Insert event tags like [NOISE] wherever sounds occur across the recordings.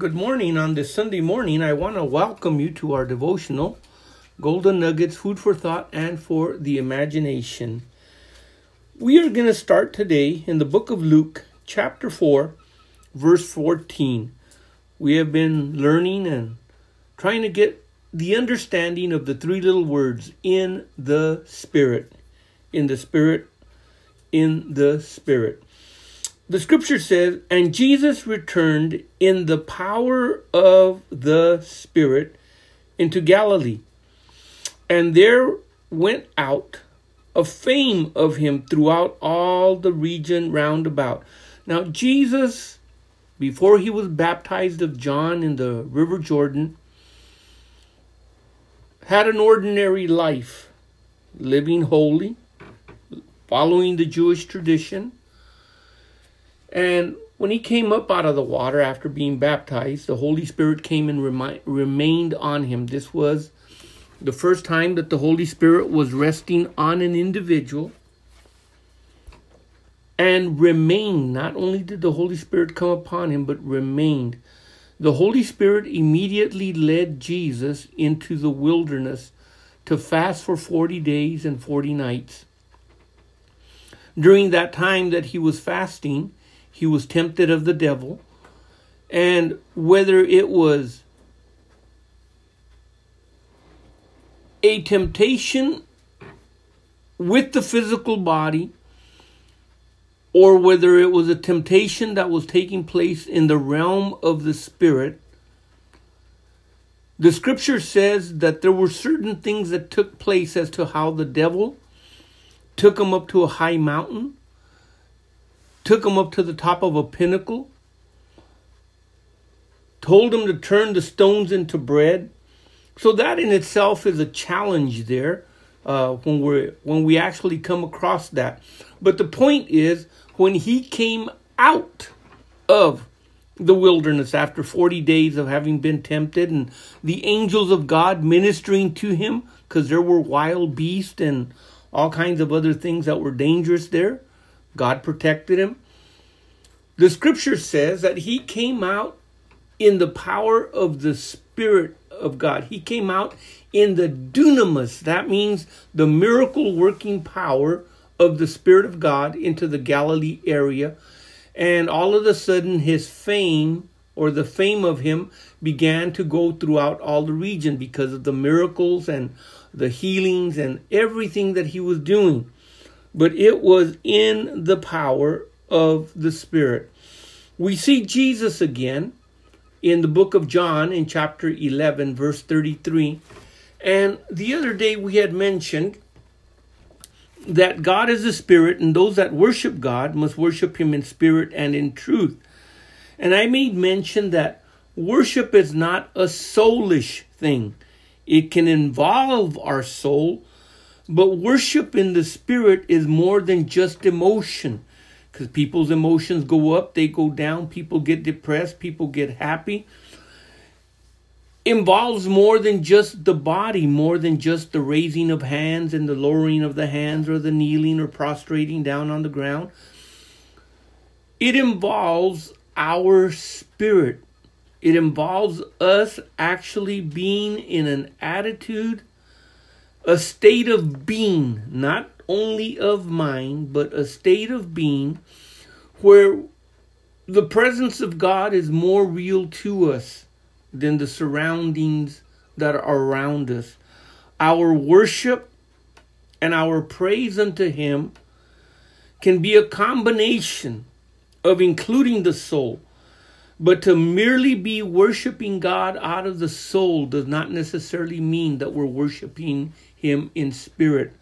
Good morning. On this Sunday morning, I want to welcome you to our devotional Golden Nuggets, Food for Thought and for the Imagination. We are going to start today in the book of Luke, chapter 4, verse 14. We have been learning and trying to get the understanding of the three little words in the Spirit. In the Spirit. In the Spirit the scripture says, And Jesus returned in the power of the Spirit into Galilee. And there went out a fame of him throughout all the region round about. Now, Jesus, before he was baptized of John in the River Jordan, had an ordinary life, living holy, following the Jewish tradition and when he came up out of the water after being baptized, the Holy Spirit came and remi- remained on him. This was the first time that the Holy Spirit was resting on an individual and remained. Not only did the Holy Spirit come upon him, but remained. The Holy Spirit immediately led Jesus into the wilderness to fast for 40 days and 40 nights. During that time that he was fasting, he was tempted of the devil. And whether it was a temptation with the physical body or whether it was a temptation that was taking place in the realm of the spirit, the scripture says that there were certain things that took place as to how the devil took him up to a high mountain took him up to the top of a pinnacle, told him to turn the stones into bread. So that in itself is a challenge there uh, when we when we actually come across that. But the point is when he came out of the wilderness after 40 days of having been tempted and the angels of God ministering to him because there were wild beasts and all kinds of other things that were dangerous there. God protected him. The scripture says that he came out in the power of the Spirit of God. He came out in the dunamis. That means the miracle working power of the Spirit of God into the Galilee area. And all of a sudden, his fame or the fame of him began to go throughout all the region because of the miracles and the healings and everything that he was doing but it was in the power of the Spirit. We see Jesus again in the book of John in chapter 11, verse 33. And the other day we had mentioned that God is a spirit, and those that worship God must worship him in spirit and in truth. And I made mention that worship is not a soulish thing, it can involve our soul, but worship in the spirit is more than just emotion. Because people's emotions go up, they go down, people get depressed, people get happy. Involves more than just the body, more than just the raising of hands and the lowering of the hands or the kneeling or prostrating down on the ground. It involves our spirit. It involves us actually being in an attitude a state of being, not only of mind, but a state of being where the presence of God is more real to us than the surroundings that are around us. Our worship and our praise unto Him can be a combination of including the soul. But to merely be worshiping God out of the soul does not necessarily mean that we're worshiping him in spirit.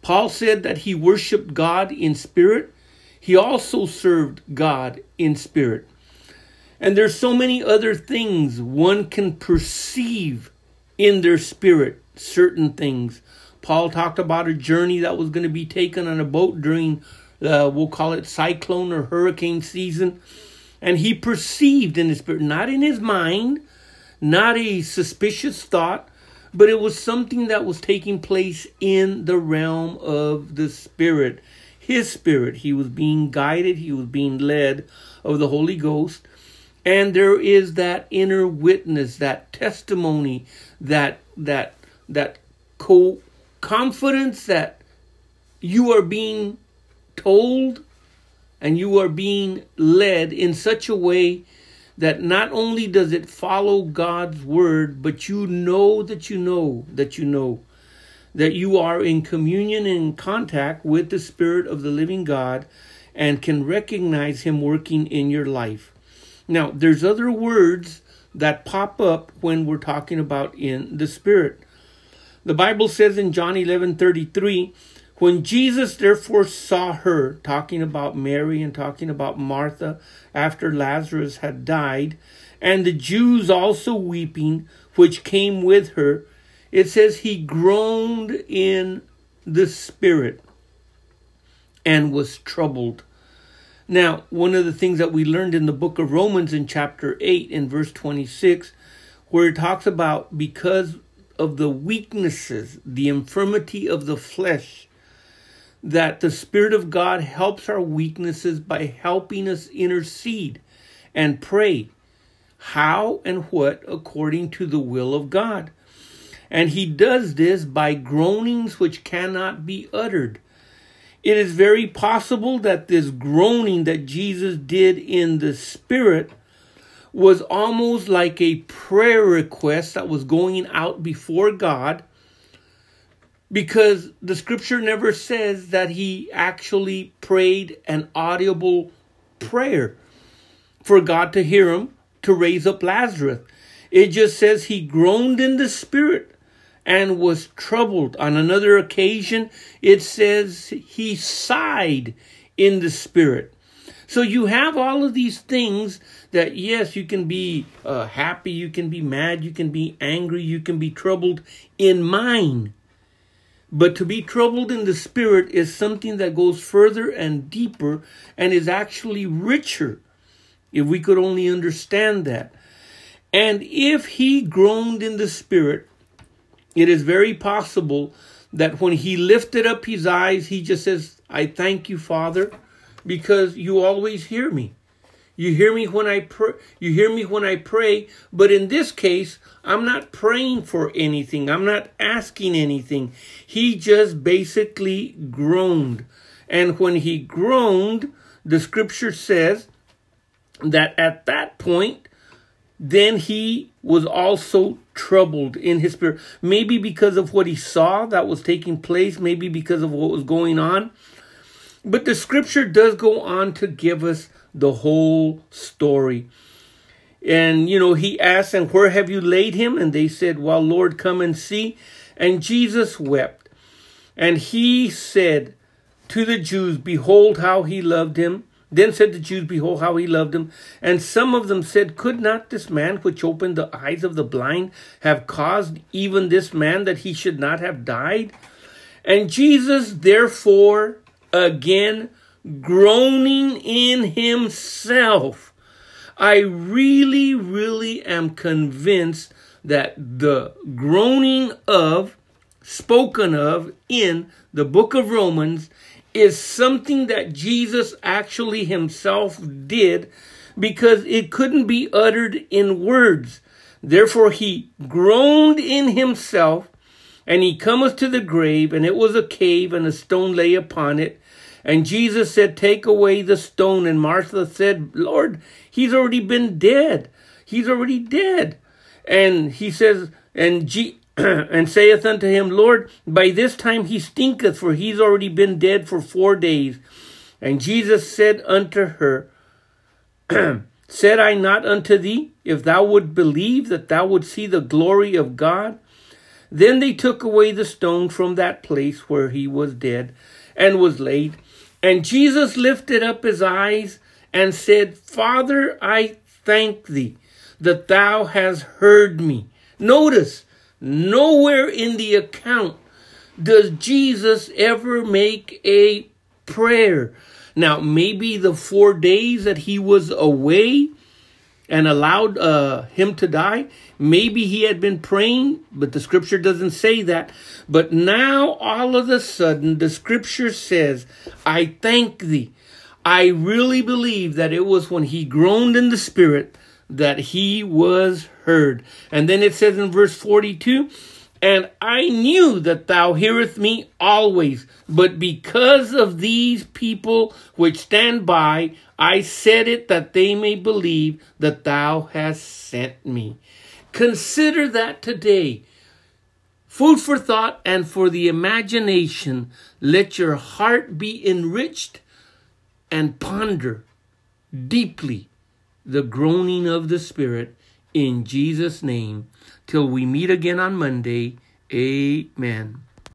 Paul said that he worshiped God in spirit. He also served God in spirit. And there's so many other things one can perceive in their spirit, certain things. Paul talked about a journey that was going to be taken on a boat during, uh, we'll call it cyclone or hurricane season. And he perceived in his spirit, not in his mind, not a suspicious thought, but it was something that was taking place in the realm of the Spirit. His Spirit. He was being guided, he was being led of the Holy Ghost. and there is that inner witness, that testimony, that that that co- confidence that you are being told and you are being led in such a way that not only does it follow God's word, but you know that you know that you know that you are in communion and contact with the Spirit of the living God and can recognize Him working in your life. Now, there's other words that pop up when we're talking about in the Spirit. The Bible says in John 11 33, when Jesus therefore saw her, talking about Mary and talking about Martha after Lazarus had died, and the Jews also weeping, which came with her, it says he groaned in the spirit and was troubled. Now, one of the things that we learned in the book of Romans in chapter 8 in verse 26, where it talks about because of the weaknesses, the infirmity of the flesh, that the Spirit of God helps our weaknesses by helping us intercede and pray. How and what according to the will of God. And he does this by groanings which cannot be uttered. It is very possible that this groaning that Jesus did in the Spirit was almost like a prayer request that was going out before God because the scripture never says that he actually prayed an audible prayer for God to hear him to raise up Lazarus. It just says he groaned in the spirit and was troubled. On another occasion, it says he sighed in the spirit. So you have all of these things that, yes, you can be uh, happy, you can be mad, you can be angry, you can be troubled in mind. But to be troubled in the spirit is something that goes further and deeper and is actually richer if we could only understand that. And if he groaned in the spirit, it is very possible that when he lifted up his eyes, he just says, I thank you, Father, because you always hear me. You hear me when I pray, you hear me when I pray, but in this case, I'm not praying for anything. I'm not asking anything. He just basically groaned. And when he groaned, the scripture says that at that point, then he was also troubled in his spirit. Maybe because of what he saw that was taking place, maybe because of what was going on. But the scripture does go on to give us the whole story. And, you know, he asked, And where have you laid him? And they said, Well, Lord, come and see. And Jesus wept. And he said to the Jews, Behold how he loved him. Then said the Jews, Behold how he loved him. And some of them said, Could not this man which opened the eyes of the blind have caused even this man that he should not have died? And Jesus, therefore, again groaning in himself, I really, really am convinced that the groaning of, spoken of in the book of Romans, is something that Jesus actually himself did because it couldn't be uttered in words. Therefore, he groaned in himself, and he cometh to the grave, and it was a cave, and a stone lay upon it. And Jesus said, Take away the stone. And Martha said, Lord, he's already been dead. He's already dead. And he says, and G- [CLEARS THROAT] and saith unto him, Lord, by this time he stinketh, for he's already been dead for four days. And Jesus said unto her, [CLEARS THROAT] Said I not unto thee, if thou would believe that thou would see the glory of God? Then they took away the stone from that place where he was dead and was laid. And Jesus lifted up his eyes and said, Father, I thank thee that thou hast heard me. Notice, nowhere in the account does Jesus ever make a prayer. Now, maybe the four days that he was away and allowed uh, him to die, maybe he had been praying, but the scripture doesn't say that. But now, all of a sudden, the scripture says, I thank thee. I really believe that it was when he groaned in the spirit that he was heard. And then it says in verse 42 And I knew that thou hearest me always, but because of these people which stand by, I said it that they may believe that thou hast sent me. Consider that today. Food for thought and for the imagination. Let your heart be enriched and ponder deeply the groaning of the Spirit in Jesus' name. Till we meet again on Monday. Amen.